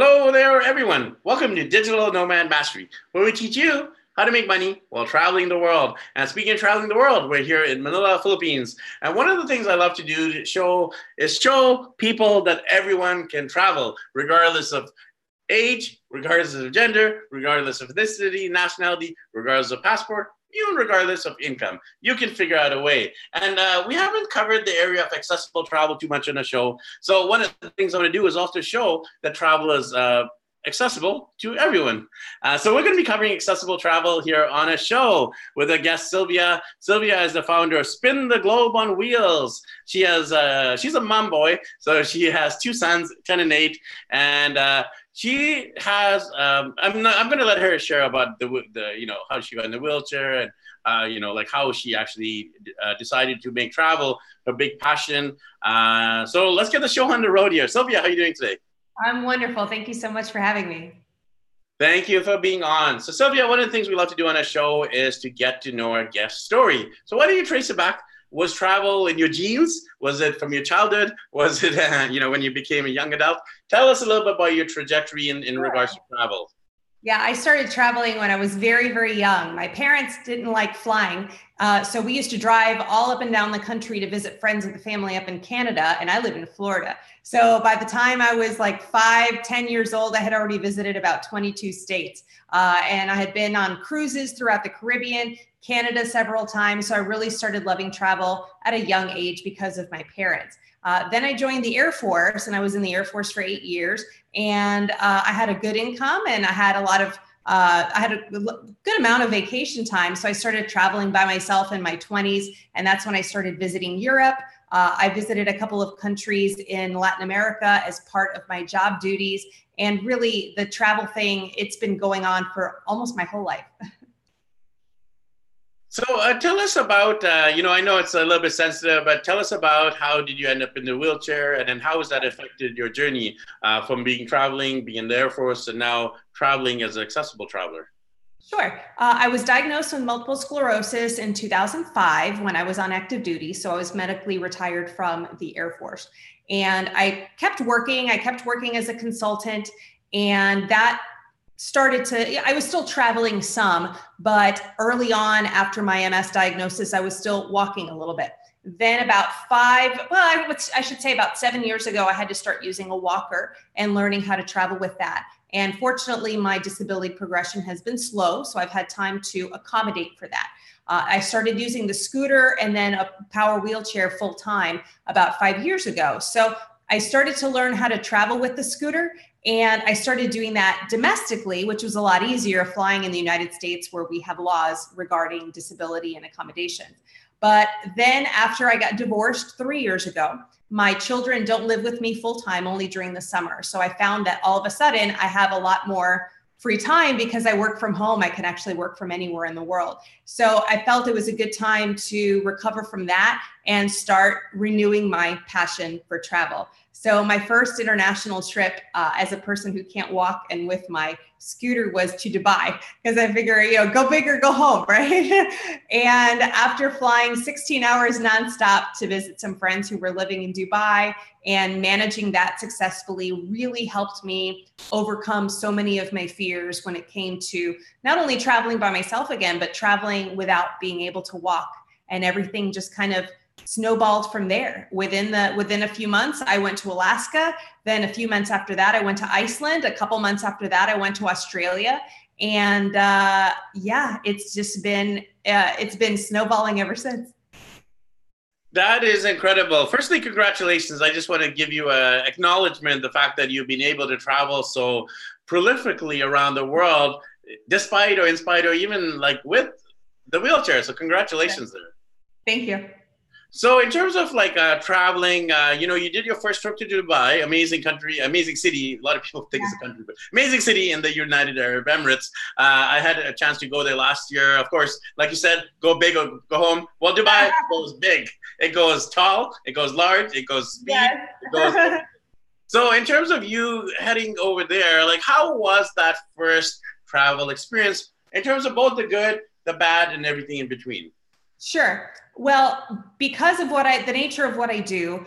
Hello there, everyone. Welcome to Digital Nomad Mastery, where we teach you how to make money while traveling the world. And speaking of traveling the world, we're here in Manila, Philippines. And one of the things I love to do to show is show people that everyone can travel, regardless of age, regardless of gender, regardless of ethnicity, nationality, regardless of passport, even regardless of income, you can figure out a way. And uh, we haven't covered the area of accessible travel too much on the show. So one of the things I'm going to do is also show that travel is uh, accessible to everyone. Uh, so we're going to be covering accessible travel here on a show with a guest, Sylvia. Sylvia is the founder of Spin the Globe on Wheels. She has uh, she's a mom boy, so she has two sons, ten and eight, and uh, she has. Um, I'm not, I'm going to let her share about the the you know how she got in the wheelchair and. Uh, you know, like how she actually uh, decided to make travel her big passion. Uh, so let's get the show on the road here. Sylvia, how are you doing today? I'm wonderful. Thank you so much for having me. Thank you for being on. So, Sylvia, one of the things we love to do on a show is to get to know our guest story. So, why don't you trace it back was travel in your genes? Was it from your childhood? Was it, uh, you know, when you became a young adult? Tell us a little bit about your trajectory in, in sure. regards to travel. Yeah, I started traveling when I was very, very young. My parents didn't like flying. Uh, so we used to drive all up and down the country to visit friends of the family up in Canada, and I live in Florida. So by the time I was like five, ten years old, I had already visited about 22 states. Uh, and I had been on cruises throughout the Caribbean, Canada several times. So I really started loving travel at a young age because of my parents. Uh, then I joined the Air Force and I was in the Air Force for eight years. And uh, I had a good income and I had a lot of, uh, I had a good amount of vacation time. So I started traveling by myself in my 20s. And that's when I started visiting Europe. Uh, I visited a couple of countries in Latin America as part of my job duties. And really, the travel thing, it's been going on for almost my whole life. So uh, tell us about, uh, you know, I know it's a little bit sensitive, but tell us about how did you end up in the wheelchair and then how has that affected your journey uh, from being traveling, being in the Air Force, and now traveling as an accessible traveler? Sure. Uh, I was diagnosed with multiple sclerosis in 2005 when I was on active duty. So I was medically retired from the Air Force. And I kept working. I kept working as a consultant. And that started to i was still traveling some but early on after my ms diagnosis i was still walking a little bit. Then about five well I, would, I should say about seven years ago i had to start using a walker and learning how to travel with that. And fortunately my disability progression has been slow so i've had time to accommodate for that. Uh, I started using the scooter and then a power wheelchair full time about five years ago. So I started to learn how to travel with the scooter and I started doing that domestically, which was a lot easier flying in the United States where we have laws regarding disability and accommodation. But then after I got divorced three years ago, my children don't live with me full time, only during the summer. So I found that all of a sudden I have a lot more free time because I work from home. I can actually work from anywhere in the world. So I felt it was a good time to recover from that and start renewing my passion for travel. So my first international trip uh, as a person who can't walk and with my scooter was to Dubai because I figure, you know, go big or go home, right? and after flying 16 hours nonstop to visit some friends who were living in Dubai and managing that successfully really helped me overcome so many of my fears when it came to not only traveling by myself again, but traveling without being able to walk and everything just kind of snowballed from there within the within a few months i went to alaska then a few months after that i went to iceland a couple months after that i went to australia and uh, yeah it's just been uh, it's been snowballing ever since that is incredible. Firstly, congratulations. I just want to give you a acknowledgement the fact that you've been able to travel so prolifically around the world, despite or in spite or even like with the wheelchair. So congratulations there. Thank you. So in terms of like uh, traveling, uh, you know, you did your first trip to Dubai, amazing country, amazing city. A lot of people think yeah. it's a country, but amazing city in the United Arab Emirates. Uh, I had a chance to go there last year. Of course, like you said, go big or go home. Well, Dubai goes big. It goes tall. It goes large. It goes speed. Yes. It goes. so in terms of you heading over there, like how was that first travel experience in terms of both the good, the bad, and everything in between? Sure. Well, because of what I, the nature of what I do,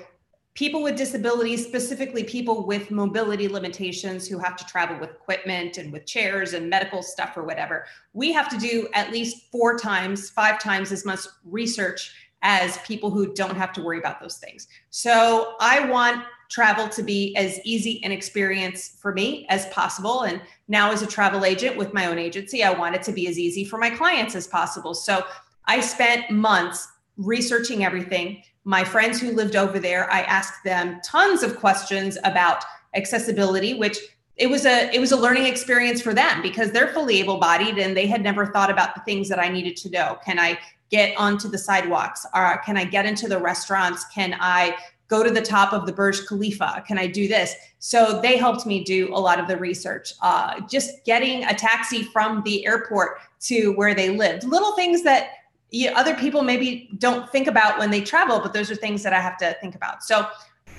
people with disabilities, specifically people with mobility limitations who have to travel with equipment and with chairs and medical stuff or whatever, we have to do at least four times, five times as much research as people who don't have to worry about those things. So I want travel to be as easy an experience for me as possible. And now, as a travel agent with my own agency, I want it to be as easy for my clients as possible. So I spent months researching everything. My friends who lived over there, I asked them tons of questions about accessibility, which it was a it was a learning experience for them because they're fully able-bodied and they had never thought about the things that I needed to know. Can I get onto the sidewalks? Or can I get into the restaurants? Can I go to the top of the Burj Khalifa? Can I do this? So they helped me do a lot of the research. Uh, just getting a taxi from the airport to where they lived, little things that you, other people maybe don't think about when they travel, but those are things that I have to think about. So,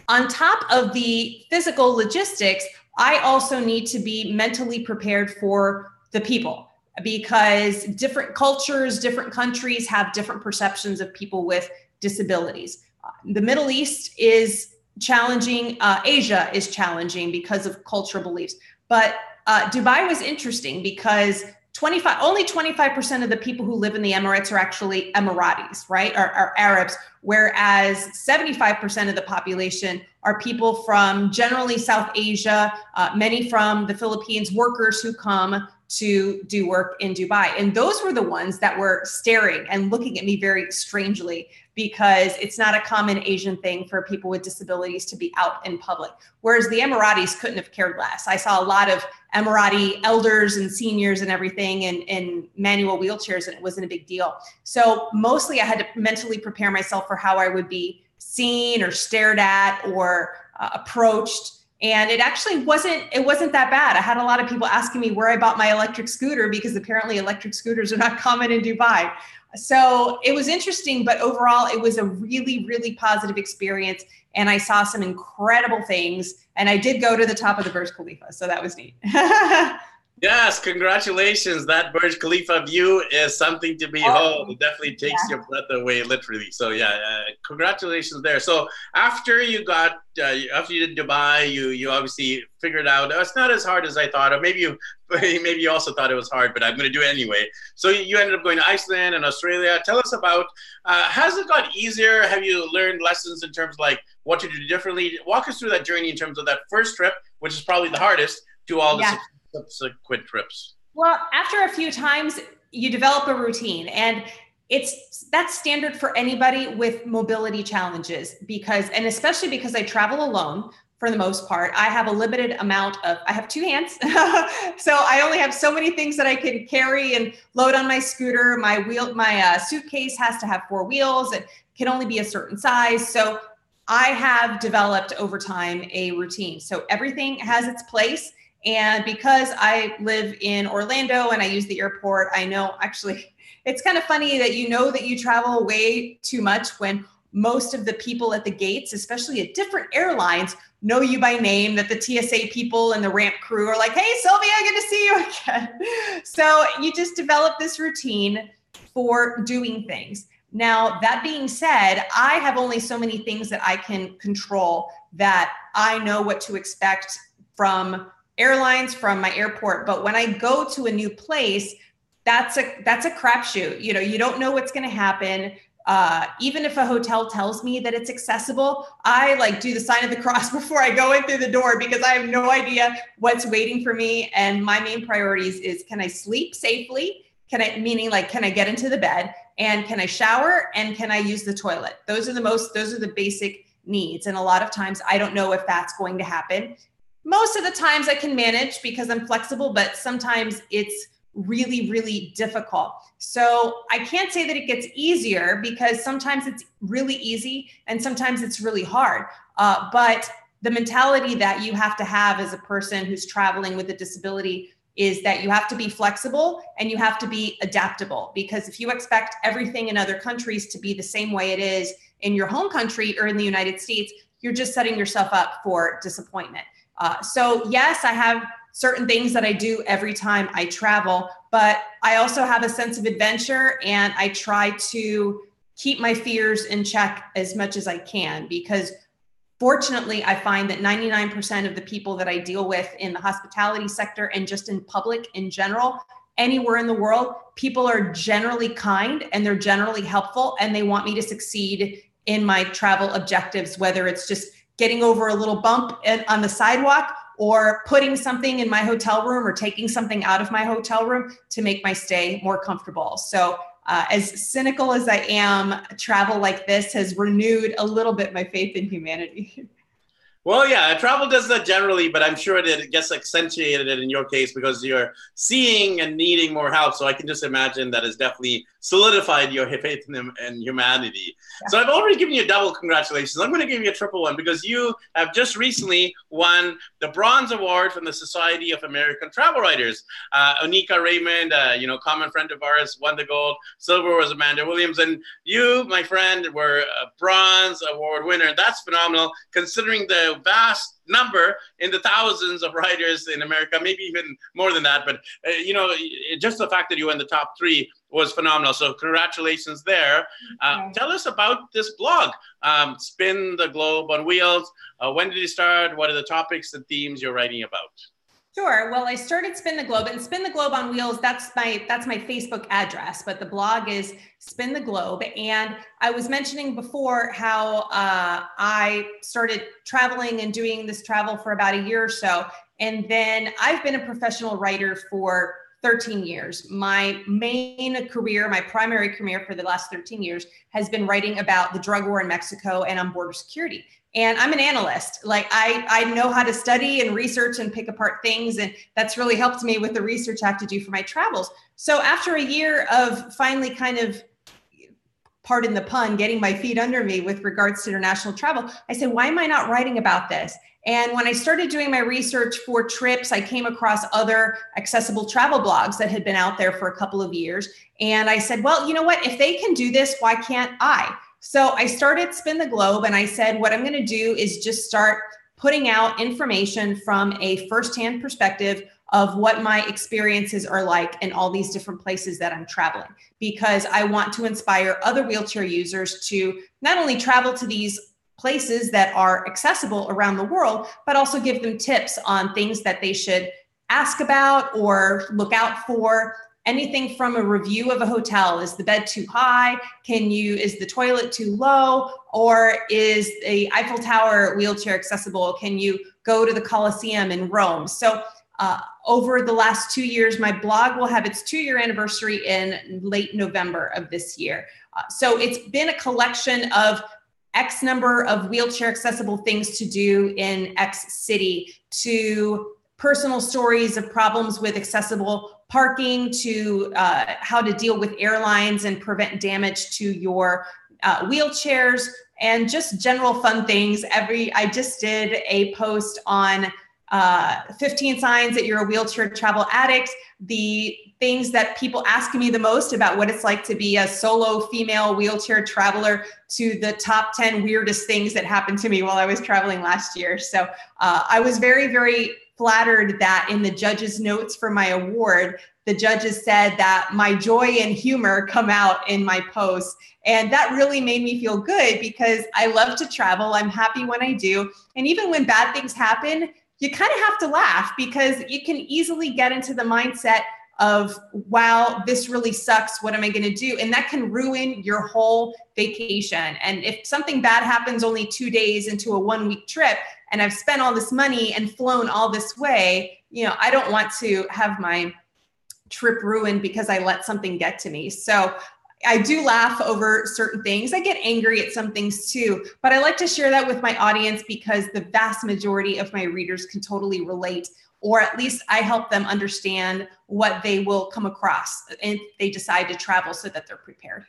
on top of the physical logistics, I also need to be mentally prepared for the people because different cultures, different countries have different perceptions of people with disabilities the Middle East is challenging. Uh, Asia is challenging because of cultural beliefs. But uh, Dubai was interesting because 25 only 25% of the people who live in the Emirates are actually Emiratis, right? Are, are Arabs, whereas 75% of the population are people from generally South Asia, uh, many from the Philippines, workers who come to do work in Dubai. And those were the ones that were staring and looking at me very strangely because it's not a common Asian thing for people with disabilities to be out in public. Whereas the Emiratis couldn't have cared less. I saw a lot of Emirati elders and seniors and everything in, in manual wheelchairs, and it wasn't a big deal. So mostly I had to mentally prepare myself for how I would be seen or stared at or uh, approached and it actually wasn't it wasn't that bad i had a lot of people asking me where i bought my electric scooter because apparently electric scooters are not common in dubai so it was interesting but overall it was a really really positive experience and i saw some incredible things and i did go to the top of the burj khalifa so that was neat Yes, congratulations. That Burj Khalifa view is something to behold. Oh, it definitely takes yeah. your breath away, literally. So yeah, uh, congratulations there. So after you got, uh, after you did Dubai, you you obviously figured out oh, it's not as hard as I thought, or maybe you maybe you also thought it was hard, but I'm going to do it anyway. So you ended up going to Iceland and Australia. Tell us about uh, has it got easier? Have you learned lessons in terms of like what to do differently? Walk us through that journey in terms of that first trip, which is probably the hardest, to all the yeah subsequent trips? Well, after a few times, you develop a routine and it's that's standard for anybody with mobility challenges because and especially because I travel alone for the most part. I have a limited amount of I have two hands. so I only have so many things that I can carry and load on my scooter. My wheel my uh, suitcase has to have four wheels. It can only be a certain size. So I have developed over time a routine. So everything has its place and because I live in Orlando and I use the airport, I know actually it's kind of funny that you know that you travel way too much when most of the people at the gates, especially at different airlines, know you by name, that the TSA people and the ramp crew are like, hey, Sylvia, good to see you again. So you just develop this routine for doing things. Now, that being said, I have only so many things that I can control that I know what to expect from airlines from my airport. But when I go to a new place, that's a that's a crapshoot. You know, you don't know what's going to happen. Uh, even if a hotel tells me that it's accessible, I like do the sign of the cross before I go in through the door because I have no idea what's waiting for me. And my main priorities is can I sleep safely? Can I meaning like can I get into the bed and can I shower and can I use the toilet? Those are the most those are the basic needs. And a lot of times I don't know if that's going to happen most of the times I can manage because I'm flexible, but sometimes it's really, really difficult. So I can't say that it gets easier because sometimes it's really easy and sometimes it's really hard. Uh, but the mentality that you have to have as a person who's traveling with a disability is that you have to be flexible and you have to be adaptable because if you expect everything in other countries to be the same way it is in your home country or in the United States, you're just setting yourself up for disappointment. Uh, so, yes, I have certain things that I do every time I travel, but I also have a sense of adventure and I try to keep my fears in check as much as I can because fortunately, I find that 99% of the people that I deal with in the hospitality sector and just in public in general, anywhere in the world, people are generally kind and they're generally helpful and they want me to succeed in my travel objectives, whether it's just getting over a little bump on the sidewalk or putting something in my hotel room or taking something out of my hotel room to make my stay more comfortable. So, uh, as cynical as I am, travel like this has renewed a little bit my faith in humanity. Well, yeah, travel does that generally, but I'm sure that it gets accentuated in your case because you're seeing and needing more help. So I can just imagine that has definitely solidified your faith in, in humanity. Yeah. So I've already given you a double congratulations. I'm going to give you a triple one because you have just recently won the Bronze Award from the Society of American Travel Writers. Uh, Oneika Raymond, uh, you know, common friend of ours, won the gold. Silver was Amanda Williams, and you, my friend, were a Bronze Award winner. That's phenomenal considering the vast number in the thousands of writers in America, maybe even more than that. But uh, you know, just the fact that you were in the top three was phenomenal. So congratulations there. Uh, tell us about this blog, um, Spin the Globe on Wheels. Uh, when did you start? What are the topics and themes you're writing about? Sure. Well, I started Spin the Globe and Spin the Globe on Wheels. That's my that's my Facebook address, but the blog is Spin the Globe. And I was mentioning before how uh, I started traveling and doing this travel for about a year or so, and then I've been a professional writer for 13 years. My main career, my primary career for the last 13 years, has been writing about the drug war in Mexico and on border security and i'm an analyst like i i know how to study and research and pick apart things and that's really helped me with the research i have to do for my travels so after a year of finally kind of pardon the pun getting my feet under me with regards to international travel i said why am i not writing about this and when I started doing my research for trips, I came across other accessible travel blogs that had been out there for a couple of years. And I said, well, you know what? If they can do this, why can't I? So I started Spin the Globe and I said, what I'm going to do is just start putting out information from a firsthand perspective of what my experiences are like in all these different places that I'm traveling because I want to inspire other wheelchair users to not only travel to these places that are accessible around the world, but also give them tips on things that they should ask about or look out for anything from a review of a hotel. Is the bed too high? Can you is the toilet too low? Or is the eiffel tower wheelchair accessible? Can you go to the colosseum in rome? So uh, over the last two years my blog will have its two year anniversary in late november of this year. Uh, so it's been a collection of x number of wheelchair accessible things to do in x city to personal stories of problems with accessible parking to uh, how to deal with airlines and prevent damage to your uh, wheelchairs and just general fun things. Every I just did a post on uh, 15 signs that you're a wheelchair travel addict. The things that people ask me the most about what it's like to be a solo female wheelchair traveler to the top 10 weirdest things that happened to me while I was traveling last year. So uh, I was very, very flattered that in the judges' notes for my award, the judges said that my joy and humor come out in my posts. And that really made me feel good because I love to travel. I'm happy when I do. And even when bad things happen, you kind of have to laugh because you can easily get into the mindset of, wow, this really sucks. What am I going to do? And that can ruin your whole vacation. And if something bad happens only two days into a one week trip, and I've spent all this money and flown all this way, you know, I don't want to have my trip ruined because I let something get to me. So I do laugh over certain things. I get angry at some things too, but I like to share that with my audience because the vast majority of my readers can totally relate, or at least I help them understand what they will come across if they decide to travel so that they're prepared.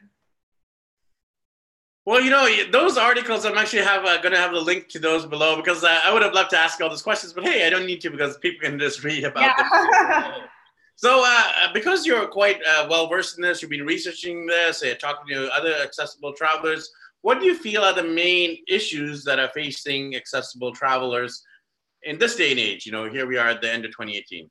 Well, you know, those articles, I'm actually have uh, going to have the link to those below because uh, I would have loved to ask all those questions, but hey, I don't need to because people can just read about yeah. so, uh, because you're quite uh, well versed in this, you've been researching this, uh, talking to other accessible travelers. What do you feel are the main issues that are facing accessible travelers in this day and age? You know, here we are at the end of 2018.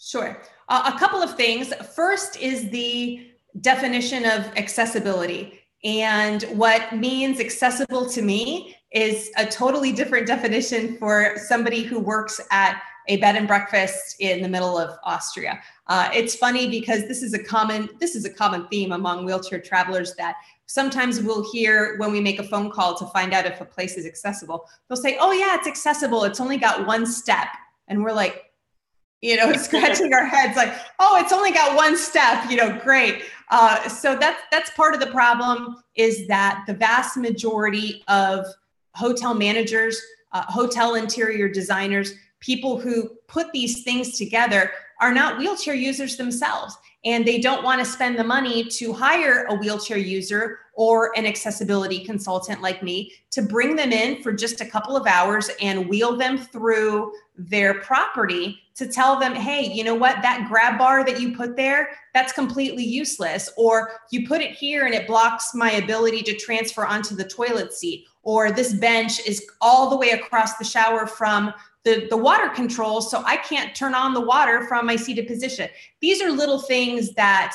Sure. Uh, a couple of things. First is the definition of accessibility and what means accessible to me is a totally different definition for somebody who works at a bed and breakfast in the middle of Austria. Uh, it's funny because this is a common this is a common theme among wheelchair travelers that sometimes we'll hear when we make a phone call to find out if a place is accessible. They'll say, "Oh yeah, it's accessible. It's only got one step," and we're like, you know, scratching our heads like, "Oh, it's only got one step." You know, great. Uh, so that's that's part of the problem is that the vast majority of hotel managers, uh, hotel interior designers people who put these things together are not wheelchair users themselves and they don't want to spend the money to hire a wheelchair user or an accessibility consultant like me to bring them in for just a couple of hours and wheel them through their property to tell them, hey, you know what, that grab bar that you put there, that's completely useless. Or you put it here and it blocks my ability to transfer onto the toilet seat. Or this bench is all the way across the shower from the, the water control, so I can't turn on the water from my seated position. These are little things that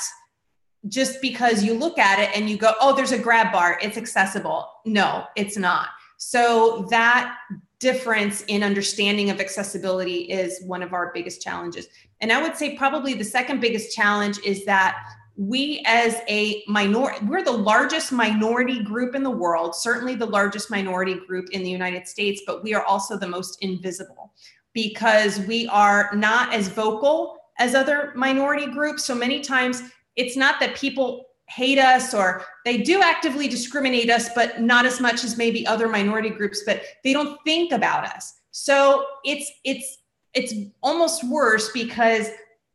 just because you look at it and you go, oh, there's a grab bar, it's accessible. No, it's not. So that difference in understanding of accessibility is one of our biggest challenges. And I would say probably the second biggest challenge is that we as a minority we're the largest minority group in the world certainly the largest minority group in the united states but we are also the most invisible because we are not as vocal as other minority groups so many times it's not that people hate us or they do actively discriminate us but not as much as maybe other minority groups but they don't think about us so it's it's it's almost worse because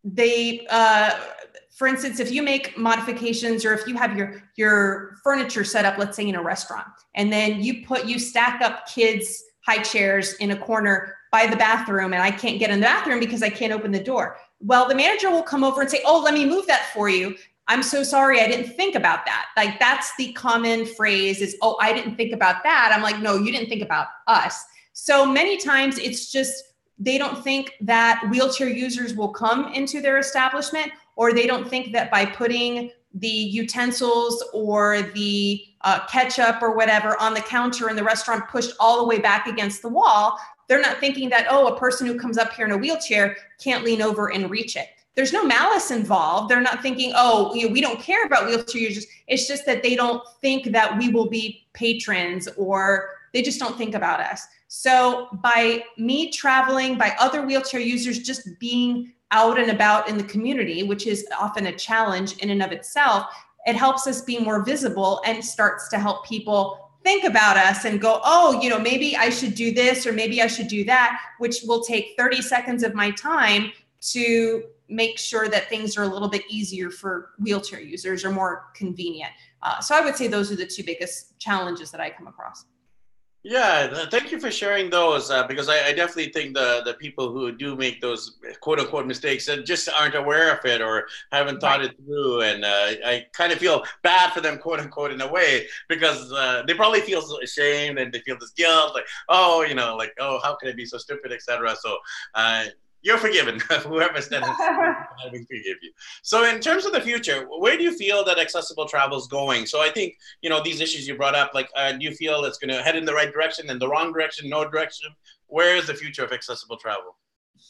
they uh, for instance, if you make modifications or if you have your your furniture set up, let's say in a restaurant, and then you put you stack up kids' high chairs in a corner by the bathroom, and I can't get in the bathroom because I can't open the door. Well, the manager will come over and say, "Oh, let me move that for you." I'm so sorry, I didn't think about that. Like that's the common phrase is, "Oh, I didn't think about that." I'm like, "No, you didn't think about us." So many times it's just they don't think that wheelchair users will come into their establishment or they don't think that by putting the utensils or the uh, ketchup or whatever on the counter in the restaurant pushed all the way back against the wall, they're not thinking that, oh, a person who comes up here in a wheelchair can't lean over and reach it. There's no malice involved. They're not thinking, oh, we don't care about wheelchair users. It's just that they don't think that we will be patrons or they just don't think about us. So by me traveling, by other wheelchair users just being out and about in the community, which is often a challenge in and of itself, it helps us be more visible and starts to help people think about us and go, oh, you know, maybe I should do this or maybe I should do that, which will take 30 seconds of my time to make sure that things are a little bit easier for wheelchair users or more convenient. Uh, so I would say those are the two biggest challenges that I come across. Yeah, thank you for sharing those uh, because I, I, definitely think the the people who do make those quote unquote mistakes and just aren't aware of it or haven't thought right. it through, and uh, I kind of feel bad for them quote unquote in a way because uh, they probably feel ashamed and they feel this guilt like oh you know like oh how can I be so stupid etc. So uh, you're forgiven. Whoever said it, I will forgive you. So, in terms of the future, where do you feel that accessible travel is going? So, I think you know these issues you brought up. Like, uh, do you feel it's going to head in the right direction, in the wrong direction, no direction? Where is the future of accessible travel?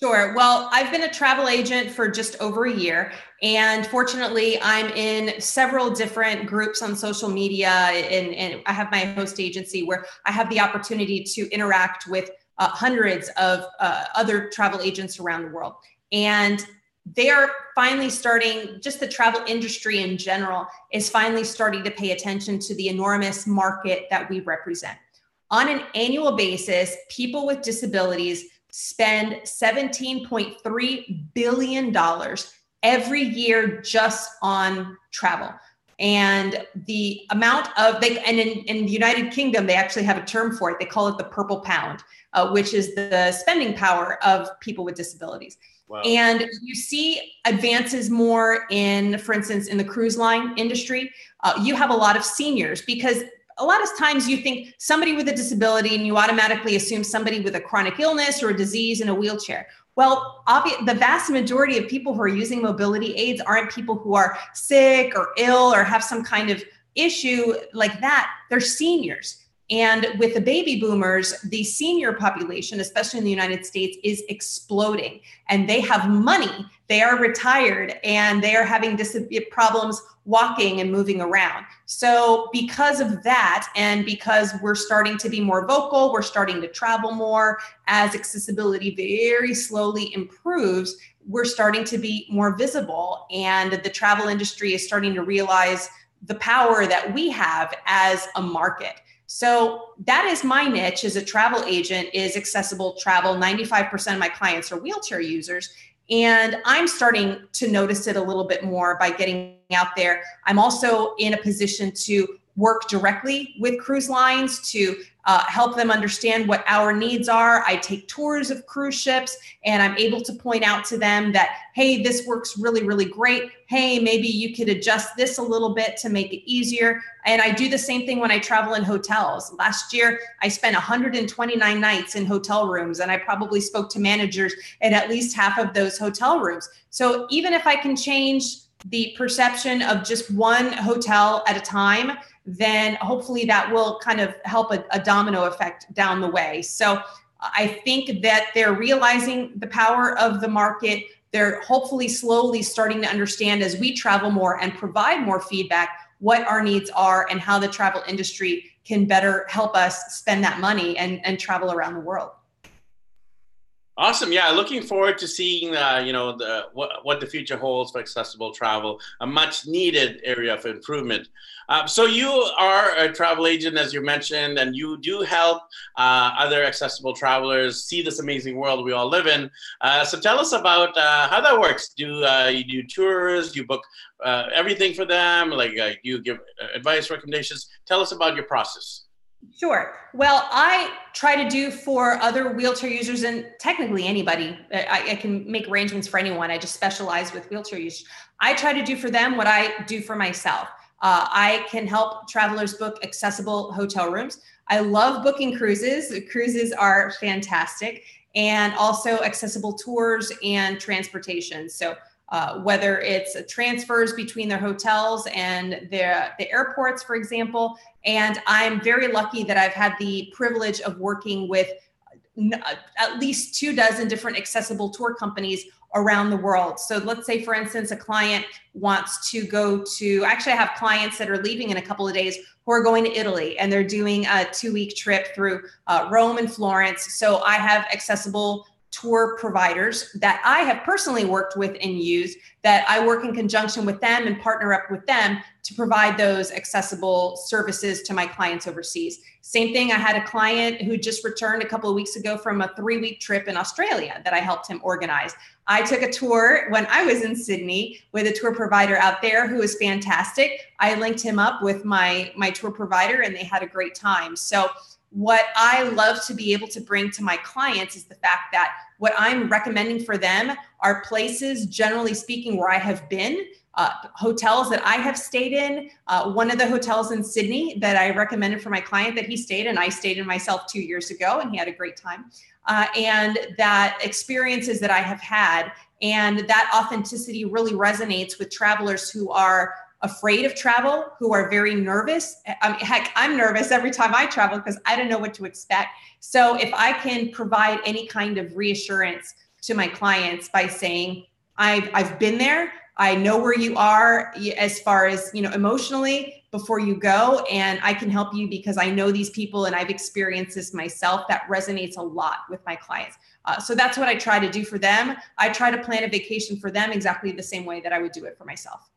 Sure. Well, I've been a travel agent for just over a year. And fortunately, I'm in several different groups on social media. And, and I have my host agency where I have the opportunity to interact with uh, hundreds of uh, other travel agents around the world. And they are finally starting, just the travel industry in general is finally starting to pay attention to the enormous market that we represent. On an annual basis, people with disabilities spend $17.3 billion every year just on travel and the amount of they and in, in the united kingdom they actually have a term for it they call it the purple pound uh, which is the spending power of people with disabilities wow. and you see advances more in for instance in the cruise line industry uh, you have a lot of seniors because a lot of times you think somebody with a disability and you automatically assume somebody with a chronic illness or a disease in a wheelchair well, obvi- the vast majority of people who are using mobility aids aren't people who are sick or ill or have some kind of issue like that. They're seniors. And with the baby boomers, the senior population, especially in the United States, is exploding and they have money. They are retired and they are having dis- problems walking and moving around. So, because of that, and because we're starting to be more vocal, we're starting to travel more as accessibility very slowly improves, we're starting to be more visible. And the travel industry is starting to realize the power that we have as a market. So that is my niche as a travel agent is accessible travel. 95% of my clients are wheelchair users. And I'm starting to notice it a little bit more by getting out there. I'm also in a position to work directly with cruise lines to uh, help them understand what our needs are. I take tours of cruise ships and I'm able to point out to them that, hey, this works really, really great. Hey, maybe you could adjust this a little bit to make it easier. And I do the same thing when I travel in hotels. Last year, I spent 129 nights in hotel rooms and I probably spoke to managers in at least half of those hotel rooms. So even if I can change the perception of just one hotel at a time, then hopefully that will kind of help a, a domino effect down the way. So I think that they're realizing the power of the market. They're hopefully slowly starting to understand as we travel more and provide more feedback what our needs are and how the travel industry can better help us spend that money and, and travel around the world. Awesome. Yeah, looking forward to seeing uh, you know the what what the future holds for accessible travel, a much needed area of improvement. Uh, so you are a travel agent, as you mentioned, and you do help uh, other accessible travelers see this amazing world we all live in. Uh, so tell us about uh, how that works. Do uh, you do tours? You book everything for them? Like you give advice, recommendations? Tell us about your process. Sure. Well, I try to do for other wheelchair users and technically anybody. I, I, can make arrangements for anyone. I just specialize with wheelchair users. I try to do for them what I do for myself. Uh, I can help travelers book accessible hotel rooms. I love booking cruises. Cruises are fantastic, and also accessible tours and transportation. So uh, whether it's transfers between their hotels and their the airports, for example. And I'm very lucky that I've had the privilege of working with at least two dozen different accessible tour companies around the world. So let's say, for instance, a client wants to go to, actually, I have clients that are leaving in a couple of days who are going to Italy and they're doing a two week trip through uh, Rome and Florence. So I have accessible tour providers that I have personally worked with and used that I work in conjunction with them and partner up with them to provide those accessible services to my clients overseas. Same thing, I had a client who just returned a couple of weeks ago from a three week trip in Australia that I helped him organize. I took a tour when I was in Sydney with a tour provider out there who was fantastic. I linked him up with my, my tour provider and they had a great time. So, what I love to be able to bring to my clients is the fact that what I'm recommending for them are places, generally speaking, where I have been, uh, hotels that I have stayed in. Uh, one of the hotels in Sydney that I recommended for my client that he stayed in, I stayed in myself two years ago and he had a great time. Uh, and that experiences that I have had and that authenticity really resonates with travelers who are afraid of travel, who are very nervous. I mean, heck, I'm nervous every time I travel because I don't know what to expect. So if I can provide any kind of reassurance to my clients by saying, I've, I've been there, I know where you are as far as, you know, emotionally before you go. And I can help you because I know these people and I've experienced this myself. That resonates a lot with my clients. Uh, so that's what I try to do for them. I try to plan a vacation for them exactly the same way that I would do it for myself.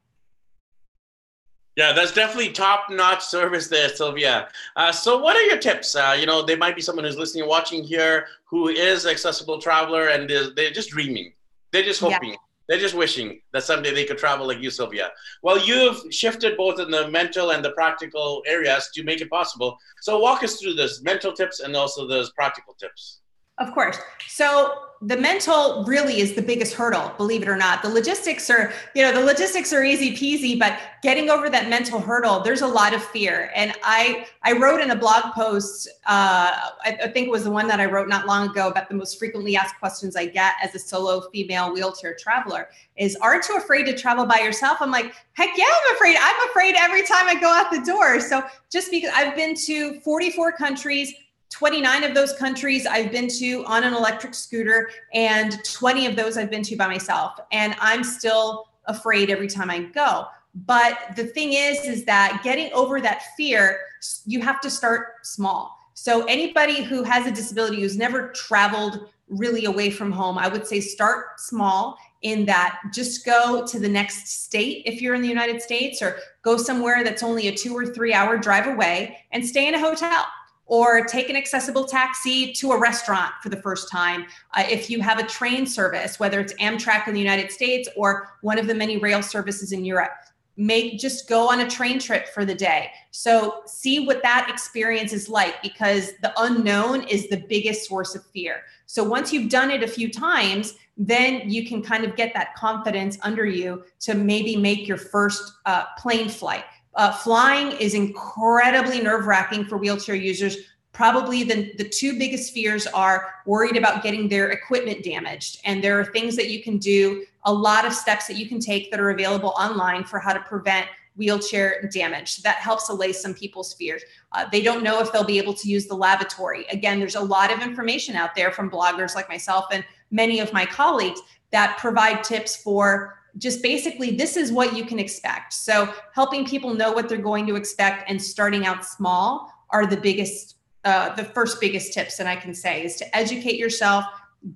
Yeah, that's definitely top-notch service there, Sylvia. Uh, so, what are your tips? Uh, you know, there might be someone who's listening, watching here, who is accessible traveler, and they're, they're just dreaming. They're just hoping. Yeah. They're just wishing that someday they could travel like you, Sylvia. Well, you've shifted both in the mental and the practical areas to make it possible. So, walk us through those mental tips and also those practical tips. Of course. So the mental really is the biggest hurdle believe it or not. The logistics are you know the logistics are easy peasy but getting over that mental hurdle there's a lot of fear. And i i wrote in a blog post uh, I, I, think it was the one that i wrote not long ago about the most frequently asked questions i get as a solo female wheelchair traveler is aren't you afraid to travel by yourself? I'm like heck yeah i'm afraid. I'm afraid every time i go out the door. So just because i've been to 44 countries 29 of those countries I've been to on an electric scooter, and 20 of those I've been to by myself. And I'm still afraid every time I go. But the thing is, is that getting over that fear, you have to start small. So anybody who has a disability who's never traveled really away from home, I would say start small in that just go to the next state if you're in the United States or go somewhere that's only a two or three hour drive away and stay in a hotel or take an accessible taxi to a restaurant for the first time. Uh, if you have a train service, whether it's Amtrak in the United States or one of the many rail services in Europe, make just go on a train trip for the day. So see what that experience is like because the unknown is the biggest source of fear. So once you've done it a few times, then you can kind of get that confidence under you to maybe make your first uh, plane flight uh, flying is incredibly nerve wracking for wheelchair users. Probably the, the two biggest fears are worried about getting their equipment damaged. And there are things that you can do, a lot of steps that you can take that are available online for how to prevent wheelchair damage. That helps allay some people's fears. Uh, they don't know if they'll be able to use the lavatory. Again, there's a lot of information out there from bloggers like myself and many of my colleagues that provide tips for just basically this is what you can expect. So helping people know what they're going to expect and starting out small are the biggest uh, the first biggest tips that I can say is to educate yourself,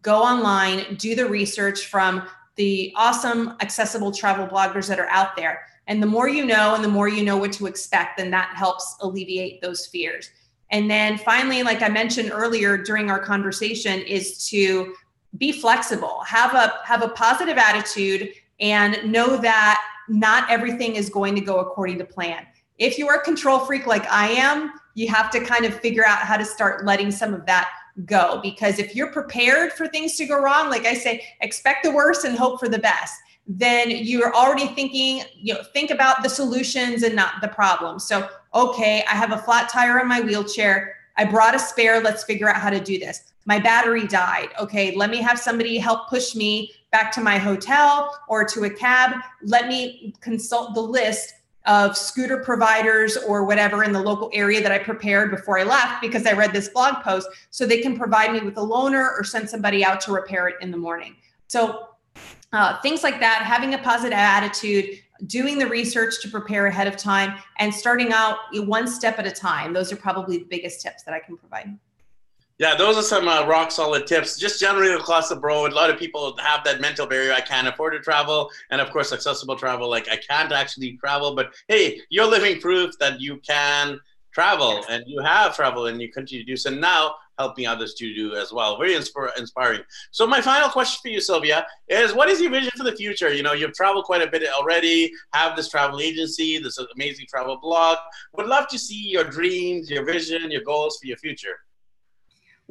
go online, do the research from the awesome accessible travel bloggers that are out there. And the more you know and the more you know what to expect, then that helps alleviate those fears. And then finally, like I mentioned earlier during our conversation, is to be flexible, have a have a positive attitude and know that not everything is going to go according to plan. If you are a control freak like I am, you have to kind of figure out how to start letting some of that go because if you're prepared for things to go wrong, like I say, expect the worst and hope for the best then you're already thinking, you know, think about the solutions and not the problem. So, okay, I have a flat tire on my wheelchair. I brought a spare. Let's figure out how to do this. My battery died. Okay, let me have somebody help push me back to my hotel or to a cab. Let me consult the list of scooter providers or whatever in the local area that I prepared before I left because I read this blog post so they can provide me with a loaner or send somebody out to repair it in the morning. So uh, things like that, having a positive attitude, doing the research to prepare ahead of time, and starting out one step at a time. Those are probably the biggest tips that I can provide. Yeah, those are some uh, rock solid tips. Just generally across the board, a lot of people have that mental barrier. I can't afford to travel, and of course, accessible travel. Like I can't actually travel, but hey, you're living proof that you can travel, and you have travel and you continue to do so now, helping others to do as well. Very inspir- inspiring. So my final question for you, Sylvia, is what is your vision for the future? You know, you've traveled quite a bit already. Have this travel agency, this amazing travel blog. Would love to see your dreams, your vision, your goals for your future.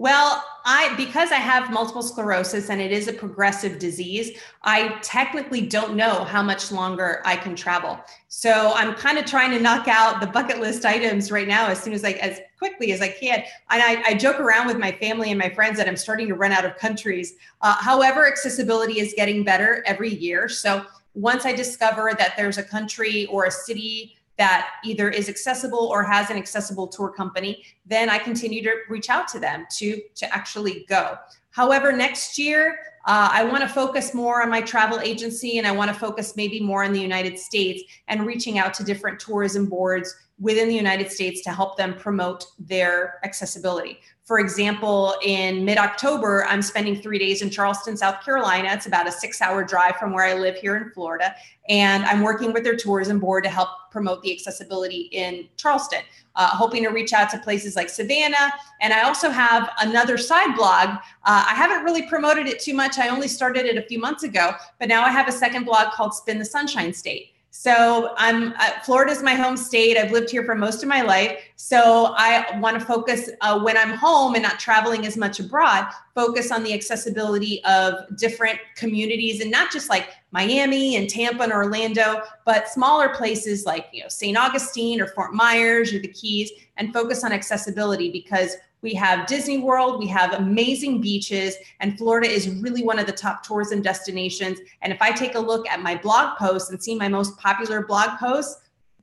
Well, I because I have multiple sclerosis and it is a progressive disease, I technically don't know how much longer I can travel. So I'm kind of trying to knock out the bucket list items right now as soon as like as quickly as I can. And I, I joke around with my family and my friends that I'm starting to run out of countries. Uh, however, accessibility is getting better every year. So once I discover that there's a country or a city that either is accessible or has an accessible tour company, then I continue to reach out to them to, to actually go. However, next year, uh, I want to focus more on my travel agency and I want to focus maybe more in the United States and reaching out to different tourism boards within the United States to help them promote their accessibility. For example, in mid October, I'm spending three days in Charleston, South Carolina. It's about a six hour drive from where I live here in Florida. And I'm working with their tourism board to help promote the accessibility in Charleston, uh, hoping to reach out to places like Savannah. And I also have another side blog. Uh, I haven't really promoted it too much. I only started it a few months ago, but now I have a second blog called Spin the Sunshine State So I'm uh, Florida's my home state. I've lived here for most of my life. So I want to focus uh, when I'm home and not traveling as much abroad, focus on the accessibility of different communities and not just like Miami and Tampa and Orlando, but smaller places like you know St. Augustine or Fort Myers or the Keys, and focus on accessibility because we have Disney World, we have amazing beaches, and Florida is really one of the top tourism destinations. And if I take a look at my blog posts and see my most popular blog posts,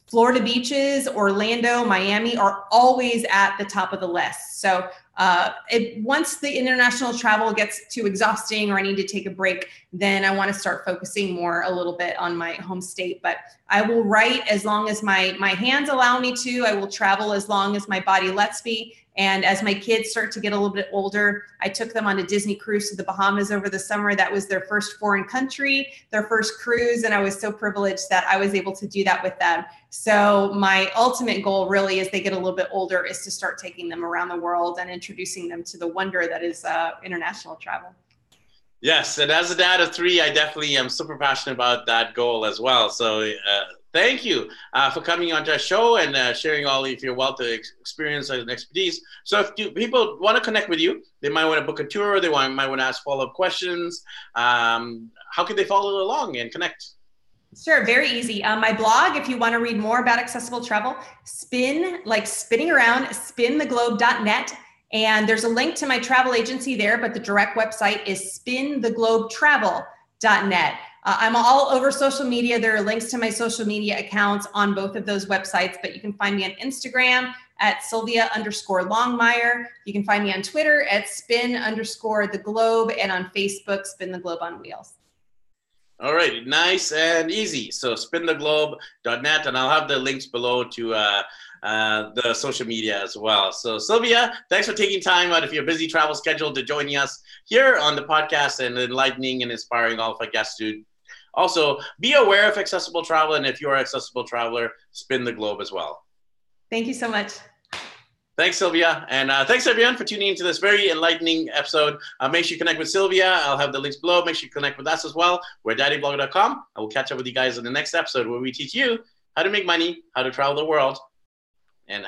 Florida beaches, Orlando, Miami are always at the top of the list. So uh, it, once the international travel gets too exhausting or I need to take a break, then I want to start focusing more a little bit on my home state. But I will write as long as my my hands allow me to. I will travel as long as my body lets me. And as my kids start to get a little bit older, I took them on a Disney cruise to the Bahamas over the summer. That was their first foreign country, their first cruise. And I was so privileged that I was able to do that with them. So, my ultimate goal, really, as they get a little bit older, is to start taking them around the world and introducing them to the wonder that is uh, international travel. Yes, and as a dad of three, I definitely am super passionate about that goal as well. So, uh, thank you uh, for coming on our show and uh, sharing all of your wealth of experience and expertise. So, if you, people want to connect with you, they might want to book a tour, they want, might want to ask follow up questions. Um, how can they follow along and connect? Sure, very easy. Um, my blog, if you want to read more about accessible travel, spin like spinning around, spintheglobe.net. And there's a link to my travel agency there, but the direct website is spintheglobetravel.net. Uh, I'm all over social media. There are links to my social media accounts on both of those websites, but you can find me on Instagram at Sylvia underscore Longmire. You can find me on Twitter at spin underscore the globe and on Facebook, Spin the Globe on Wheels. All right, nice and easy. So spintheglobe.net, and I'll have the links below to uh, uh, the social media as well. So, Sylvia, thanks for taking time out of your busy travel schedule to joining us here on the podcast and enlightening and inspiring all of our guests to also be aware of accessible travel. And if you're an accessible traveler, spin the globe as well. Thank you so much. Thanks, Sylvia. And uh, thanks, everyone, for tuning into this very enlightening episode. Uh, make sure you connect with Sylvia. I'll have the links below. Make sure you connect with us as well. We're daddyblogger.com. I will catch up with you guys in the next episode where we teach you how to make money, how to travel the world, and